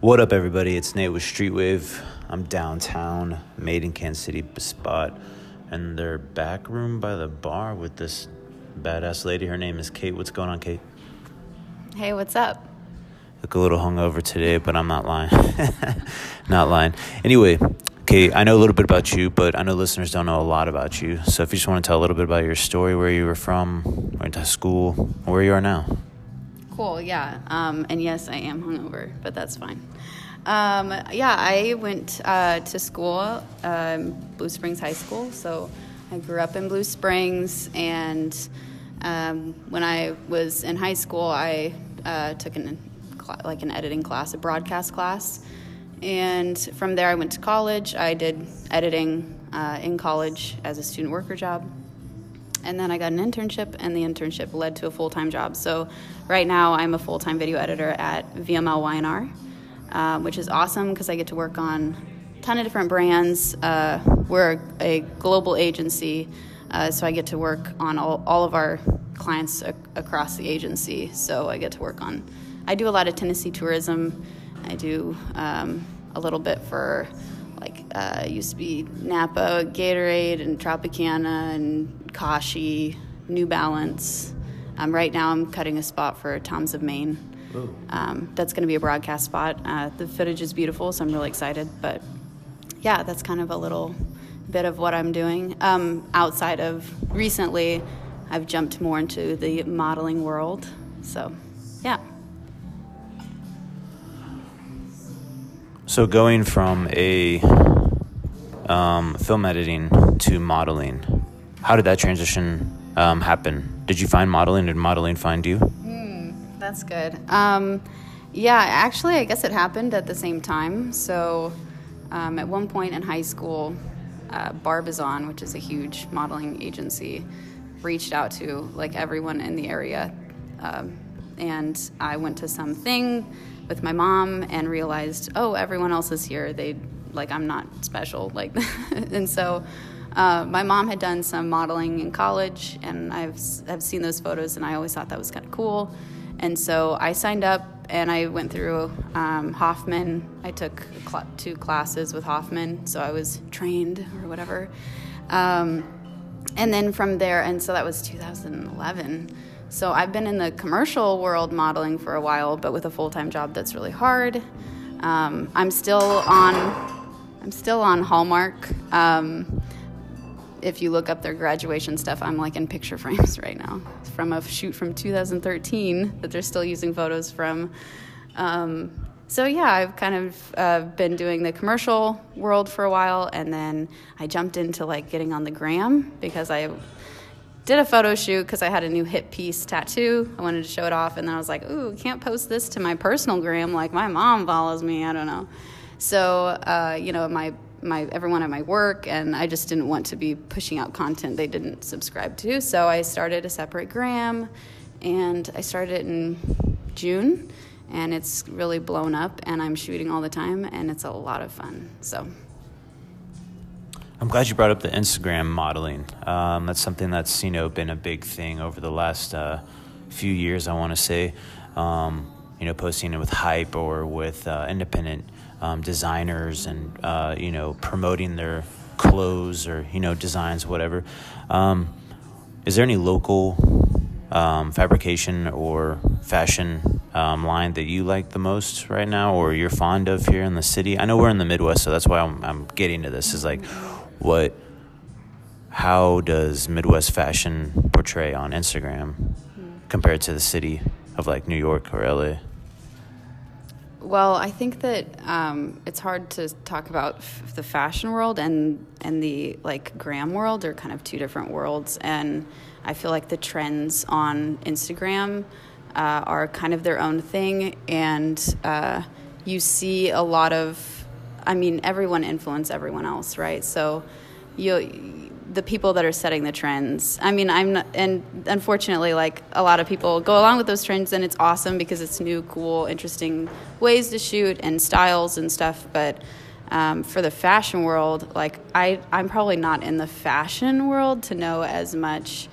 What up, everybody? It's Nate with Streetwave. I'm downtown, made in Kansas City spot, and their back room by the bar with this badass lady. Her name is Kate. What's going on, Kate? Hey, what's up? Look a little hungover today, but I'm not lying. not lying. Anyway, Kate, I know a little bit about you, but I know listeners don't know a lot about you. So if you just want to tell a little bit about your story, where you were from, went to school, where you are now. Cool, yeah. Um, and yes, I am hungover, but that's fine. Um, yeah, I went uh, to school, um, Blue Springs High School. So I grew up in Blue Springs, and um, when I was in high school, I uh, took an like an editing class, a broadcast class, and from there I went to college. I did editing uh, in college as a student worker job and then I got an internship, and the internship led to a full time job. So right now, I'm a full time video editor at VML Y&R, uh, which is awesome because I get to work on a ton of different brands. Uh, we're a global agency, uh, so I get to work on all, all of our clients ac- across the agency. So I get to work on, I do a lot of Tennessee tourism. I do um, a little bit for uh, used to be Napa, Gatorade, and Tropicana, and Kashi, New Balance. Um, right now, I'm cutting a spot for Tom's of Maine. Um, that's going to be a broadcast spot. Uh, the footage is beautiful, so I'm really excited. But yeah, that's kind of a little bit of what I'm doing. Um, outside of recently, I've jumped more into the modeling world. So, yeah. So going from a um, film editing to modeling, how did that transition um, happen? Did you find modeling? Did modeling find you? Mm, that's good. Um, yeah, actually, I guess it happened at the same time. So um, at one point in high school, uh, Barbizon, which is a huge modeling agency, reached out to like everyone in the area, um, and I went to something with my mom and realized, oh, everyone else is here. They like I'm not special, like, and so. Uh, my mom had done some modeling in college, and I've have seen those photos, and I always thought that was kind of cool. And so I signed up, and I went through um, Hoffman. I took cl- two classes with Hoffman, so I was trained or whatever. Um, and then from there, and so that was 2011. So I've been in the commercial world modeling for a while, but with a full time job that's really hard. Um, I'm still on. I'm still on Hallmark. Um, if you look up their graduation stuff, I'm like in picture frames right now from a shoot from 2013 that they're still using photos from. Um, so yeah, I've kind of uh, been doing the commercial world for a while, and then I jumped into like getting on the gram because I did a photo shoot because I had a new hip piece tattoo. I wanted to show it off, and then I was like, "Ooh, can't post this to my personal gram. Like my mom follows me. I don't know." So, uh, you know, my my everyone at my work, and I just didn't want to be pushing out content they didn't subscribe to. So I started a separate gram, and I started it in June, and it's really blown up. And I'm shooting all the time, and it's a lot of fun. So. I'm glad you brought up the Instagram modeling. Um, that's something that's you know been a big thing over the last uh, few years. I want to say, um, you know, posting it with hype or with uh, independent um, designers and uh, you know promoting their clothes or you know designs, whatever. Um, is there any local um, fabrication or fashion um, line that you like the most right now, or you're fond of here in the city? I know we're in the Midwest, so that's why I'm, I'm getting to this. Is like what how does Midwest fashion portray on Instagram compared to the city of like New York or LA? Well, I think that um, it's hard to talk about f- the fashion world and and the like gram world are kind of two different worlds, and I feel like the trends on Instagram uh, are kind of their own thing, and uh, you see a lot of I mean, everyone influence everyone else, right? So, you the people that are setting the trends. I mean, I'm not, and unfortunately, like a lot of people go along with those trends, and it's awesome because it's new, cool, interesting ways to shoot and styles and stuff. But um, for the fashion world, like I, I'm probably not in the fashion world to know as much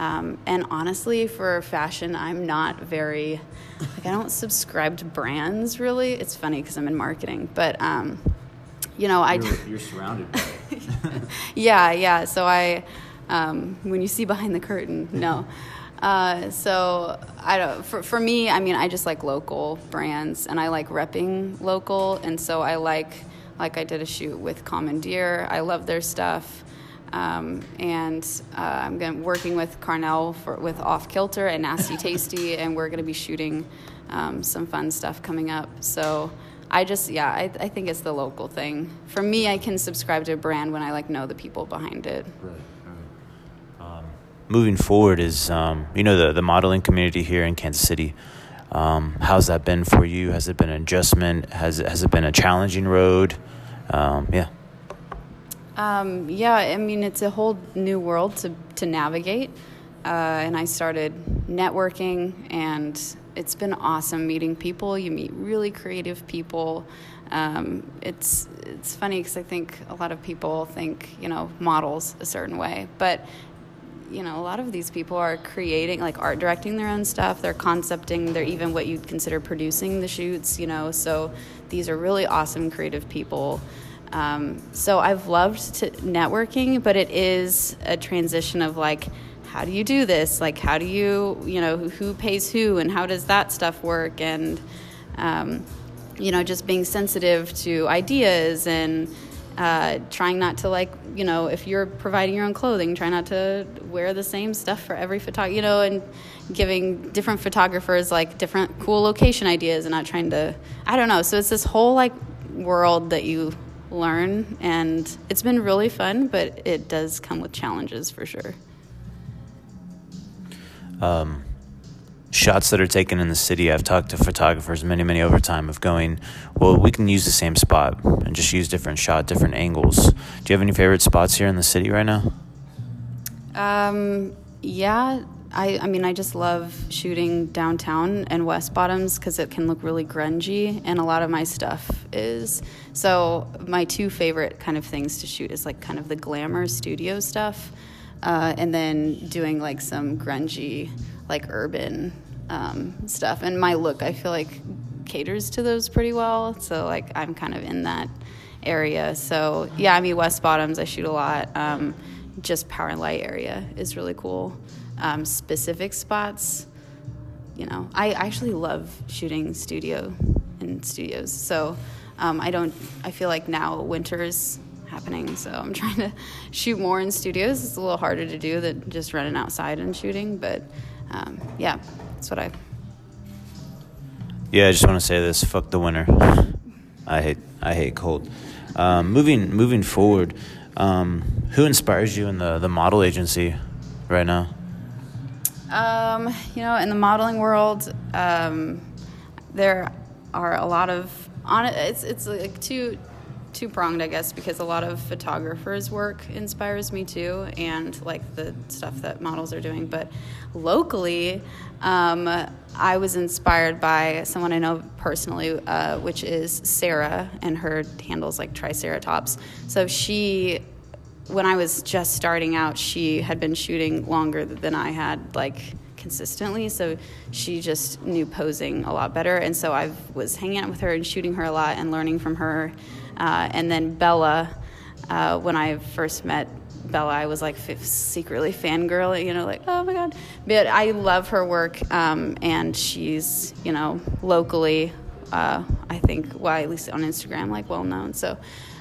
Um, and honestly, for fashion, I'm not very like I don't subscribe to brands really. It's funny because I'm in marketing, but um, you know, I You're, you're surrounded by it. Yeah, yeah. So I, um, when you see behind the curtain, no. Uh, so I don't. For for me, I mean, I just like local brands, and I like repping local, and so I like like I did a shoot with Commandeer. I love their stuff. Um, and uh, I'm gonna, working with Carnell for, with Off Kilter and Nasty Tasty, and we're going to be shooting um, some fun stuff coming up. So I just, yeah, I, I think it's the local thing. For me, I can subscribe to a brand when I like know the people behind it. Right. Um, moving forward is um, you know the the modeling community here in Kansas City. Um, how's that been for you? Has it been an adjustment? Has it, has it been a challenging road? Um, yeah. Um, yeah, I mean, it's a whole new world to, to navigate. Uh, and I started networking, and it's been awesome meeting people. You meet really creative people. Um, it's it's funny because I think a lot of people think you know models a certain way, but you know a lot of these people are creating like art directing their own stuff. They're concepting. They're even what you'd consider producing the shoots. You know, so these are really awesome creative people. Um, so I've loved to networking, but it is a transition of like, how do you do this? Like, how do you, you know, who pays who, and how does that stuff work? And um, you know, just being sensitive to ideas and uh, trying not to like, you know, if you're providing your own clothing, try not to wear the same stuff for every photographer, you know, and giving different photographers like different cool location ideas and not trying to, I don't know. So it's this whole like world that you learn and it's been really fun but it does come with challenges for sure um, shots that are taken in the city. I've talked to photographers many many over time of going well we can use the same spot and just use different shot different angles. Do you have any favorite spots here in the city right now? Um, yeah I, I mean, I just love shooting downtown and West Bottoms because it can look really grungy, and a lot of my stuff is. So, my two favorite kind of things to shoot is like kind of the glamour studio stuff, uh, and then doing like some grungy, like urban um, stuff. And my look, I feel like, caters to those pretty well. So, like, I'm kind of in that area. So, yeah, I mean, West Bottoms, I shoot a lot. Um, just Power and Light area is really cool um, specific spots. You know, I actually love shooting studio in studios. So um, I don't. I feel like now winter is happening, so I'm trying to shoot more in studios. It's a little harder to do than just running outside and shooting, but um, yeah, that's what I. Yeah, I just want to say this: fuck the winter. I hate I hate cold. Um, moving moving forward, um, who inspires you in the the model agency right now? Um, you know, in the modeling world, um, there are a lot of on. It's it's like two two pronged, I guess, because a lot of photographers' work inspires me too, and like the stuff that models are doing. But locally, um, I was inspired by someone I know personally, uh, which is Sarah, and her handles like Triceratops. So she when I was just starting out, she had been shooting longer than I had, like consistently. So she just knew posing a lot better. And so I was hanging out with her and shooting her a lot and learning from her. Uh, and then Bella, uh, when I first met Bella, I was like f- secretly fangirl, you know, like, oh my God. But I love her work. Um, and she's, you know, locally, uh, I think, well, at least on Instagram, like well known. So,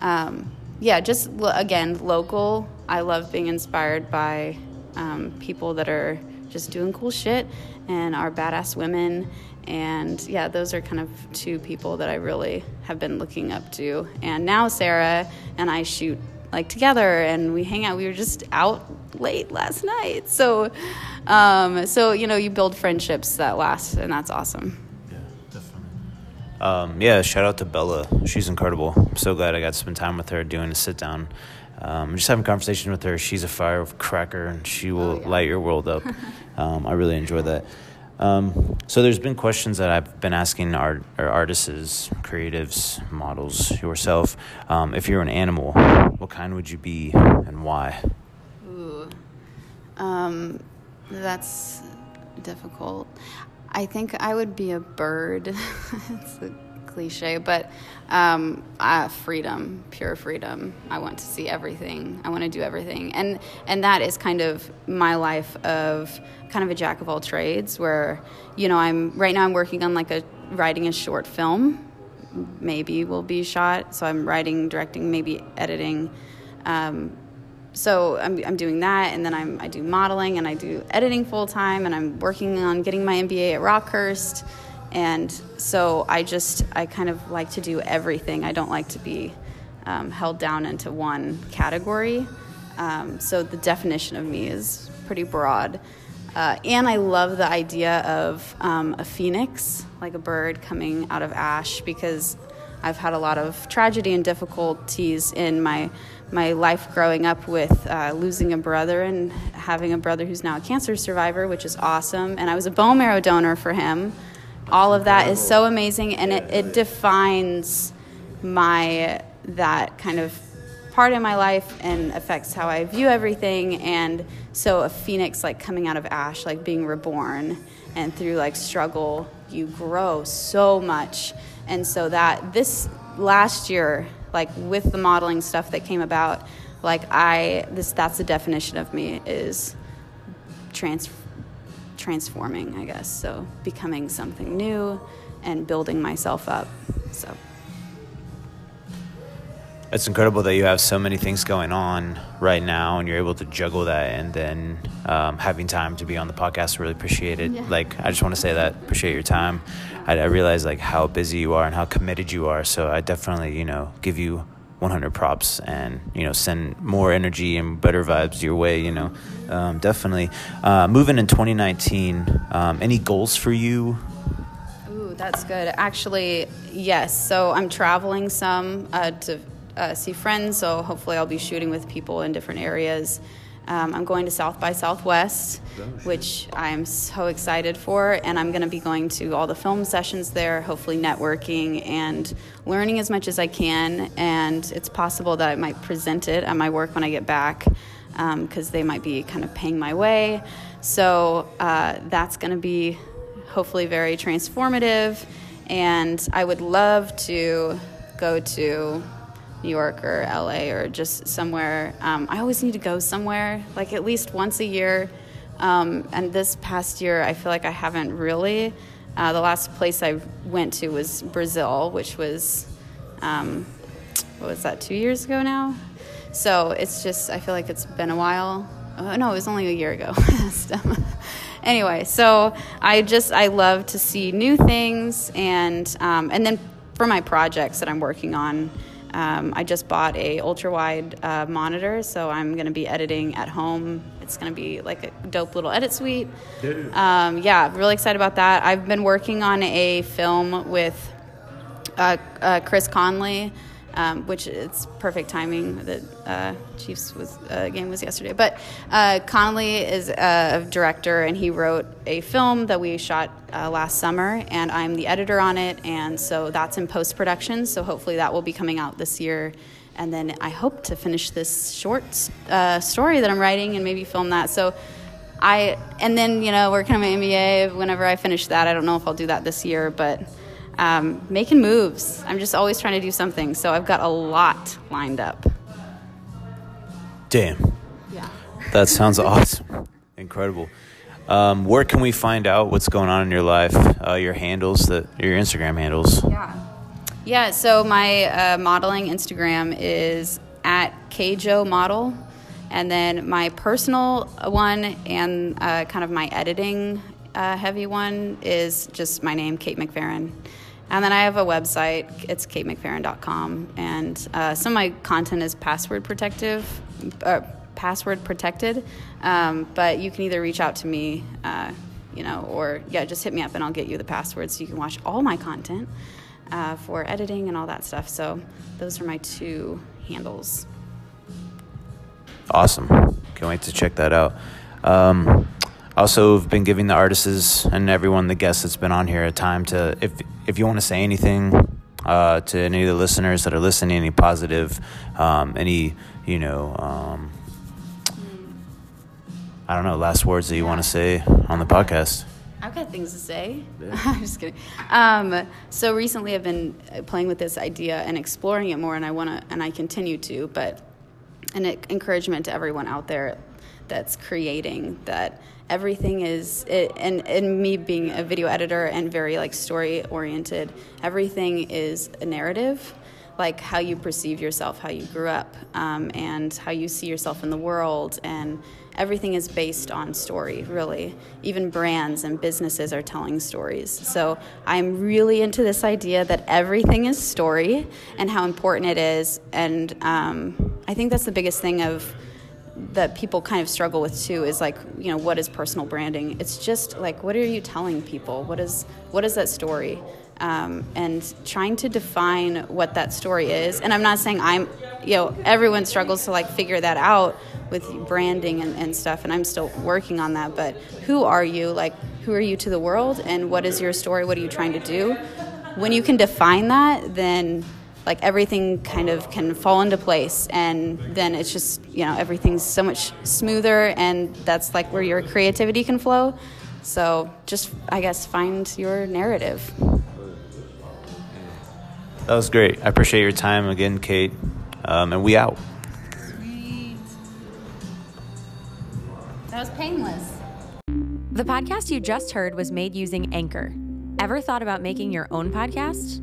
um, yeah, just again, local. I love being inspired by um, people that are just doing cool shit and are badass women. And yeah, those are kind of two people that I really have been looking up to. And now Sarah and I shoot like together and we hang out. We were just out late last night. So, um, so you know, you build friendships that last, and that's awesome. Yeah, definitely. Um, yeah, shout out to Bella. She's incredible. I'm so glad I got to spend time with her doing a sit down. Um, just having a conversation with her. She's a firecracker and she will oh, yeah. light your world up. um, I really enjoy that. Um, so there's been questions that I've been asking art, or artists, creatives, models, yourself. Um, if you're an animal, what kind would you be and why? Ooh. Um, That's difficult. I think I would be a bird. it's a cliche, but um, uh, freedom, pure freedom. I want to see everything. I want to do everything, and and that is kind of my life of kind of a jack of all trades. Where you know I'm right now I'm working on like a writing a short film. Maybe will be shot. So I'm writing, directing, maybe editing. Um, so I'm, I'm doing that and then I'm, i do modeling and i do editing full time and i'm working on getting my mba at rockhurst and so i just i kind of like to do everything i don't like to be um, held down into one category um, so the definition of me is pretty broad uh, and i love the idea of um, a phoenix like a bird coming out of ash because i've had a lot of tragedy and difficulties in my my life growing up with uh, losing a brother and having a brother who's now a cancer survivor, which is awesome. And I was a bone marrow donor for him. All of that is so amazing, and it, it defines my that kind of part in my life and affects how I view everything. And so, a phoenix like coming out of ash, like being reborn, and through like struggle, you grow so much. And so, that this last year like with the modeling stuff that came about like i this that's the definition of me is trans transforming i guess. So becoming something new and building myself up. So. It's incredible that you have so many things going on right now and you're able to juggle that and then um, having time to be on the podcast. Really appreciate it. Yeah. like i just want to say that. Appreciate your time. I, I realize like how busy you are and how committed you are. So i definitely you know give you 100 props and you know send more energy and better vibes your way you know. Um, definitely. Uh, moving in 2019 um, any goals for you? Ooh, that's good. Actually yes. So i'm traveling some uh, to uh, see friends, so hopefully I'll be shooting with people in different areas. Um, I'm going to South by Southwest, which I'm so excited for, and I'm going to be going to all the film sessions there, hopefully networking and learning as much as I can. And it's possible that I might present it at my work when I get back because um, they might be kind of paying my way. So uh, that's going to be hopefully very transformative. And I would love to go to New York or LA or just somewhere. Um, I always need to go somewhere, like at least once a year. Um, and this past year, I feel like I haven't really. Uh, the last place I went to was Brazil, which was, um, what was that, two years ago now? So it's just, I feel like it's been a while. Oh, no, it was only a year ago. anyway, so I just, I love to see new things and, um, and then for my projects that I'm working on, um, I just bought a ultra wide uh, monitor, so I'm going to be editing at home. It's going to be like a dope little edit suite. Um, yeah, really excited about that. I've been working on a film with uh, uh, Chris Conley um, which it's perfect timing. that uh, Chiefs was uh, game was yesterday, but uh, Conley is a director, and he wrote a film that we shot uh, last summer, and I'm the editor on it, and so that's in post production. So hopefully that will be coming out this year. And then I hope to finish this short uh, story that I'm writing and maybe film that. So I and then you know working on my MBA. Whenever I finish that, I don't know if I'll do that this year, but um, making moves. I'm just always trying to do something. So I've got a lot lined up. Damn. Yeah. That sounds awesome. Incredible. Um, where can we find out what's going on in your life? Uh, your handles, the, your Instagram handles. Yeah. Yeah. So my uh, modeling Instagram is at Kjo Model, and then my personal one and uh, kind of my editing uh, heavy one is just my name, Kate McFerrin. And then I have a website. It's katemcferrin.com, and uh, some of my content is password protective, uh, password protected. Um, but you can either reach out to me, uh, you know, or yeah, just hit me up and I'll get you the password so you can watch all my content uh, for editing and all that stuff. So those are my two handles. Awesome! Can't wait to check that out. Um, also have been giving the artists and everyone the guests that's been on here a time to if if you want to say anything uh, to any of the listeners that are listening any positive um, any you know um, I don't know, last words that you want to say on the podcast. I've got things to say. I'm just kidding. Um, so recently, I've been playing with this idea and exploring it more, and I want to, and I continue to. But an encouragement to everyone out there that's creating that everything is it, and and me being a video editor and very like story oriented everything is a narrative like how you perceive yourself how you grew up um, and how you see yourself in the world and everything is based on story really. Even brands and businesses are telling stories. So i'm really into this idea that everything is story and how important it is and um, i think that's the biggest thing of that people kind of struggle with too is like you know what is personal branding? It's just like what are you telling people? What is what is that story? Um, and trying to define what that story is and i'm not saying i'm you know everyone struggles to like figure that out with branding and, and stuff and i'm still working on that but who are you? Like who are you to the world? And what is your story? What are you trying to do? When you can define that then like everything kind of can fall into place and then it's just you know everything's so much smoother and that's like where your creativity can flow. So just i guess find your narrative. That was great. I appreciate your time again kate. Um, and we out. Sweet. that was painless. The podcast you just heard was made using anchor. Ever thought about making your own podcast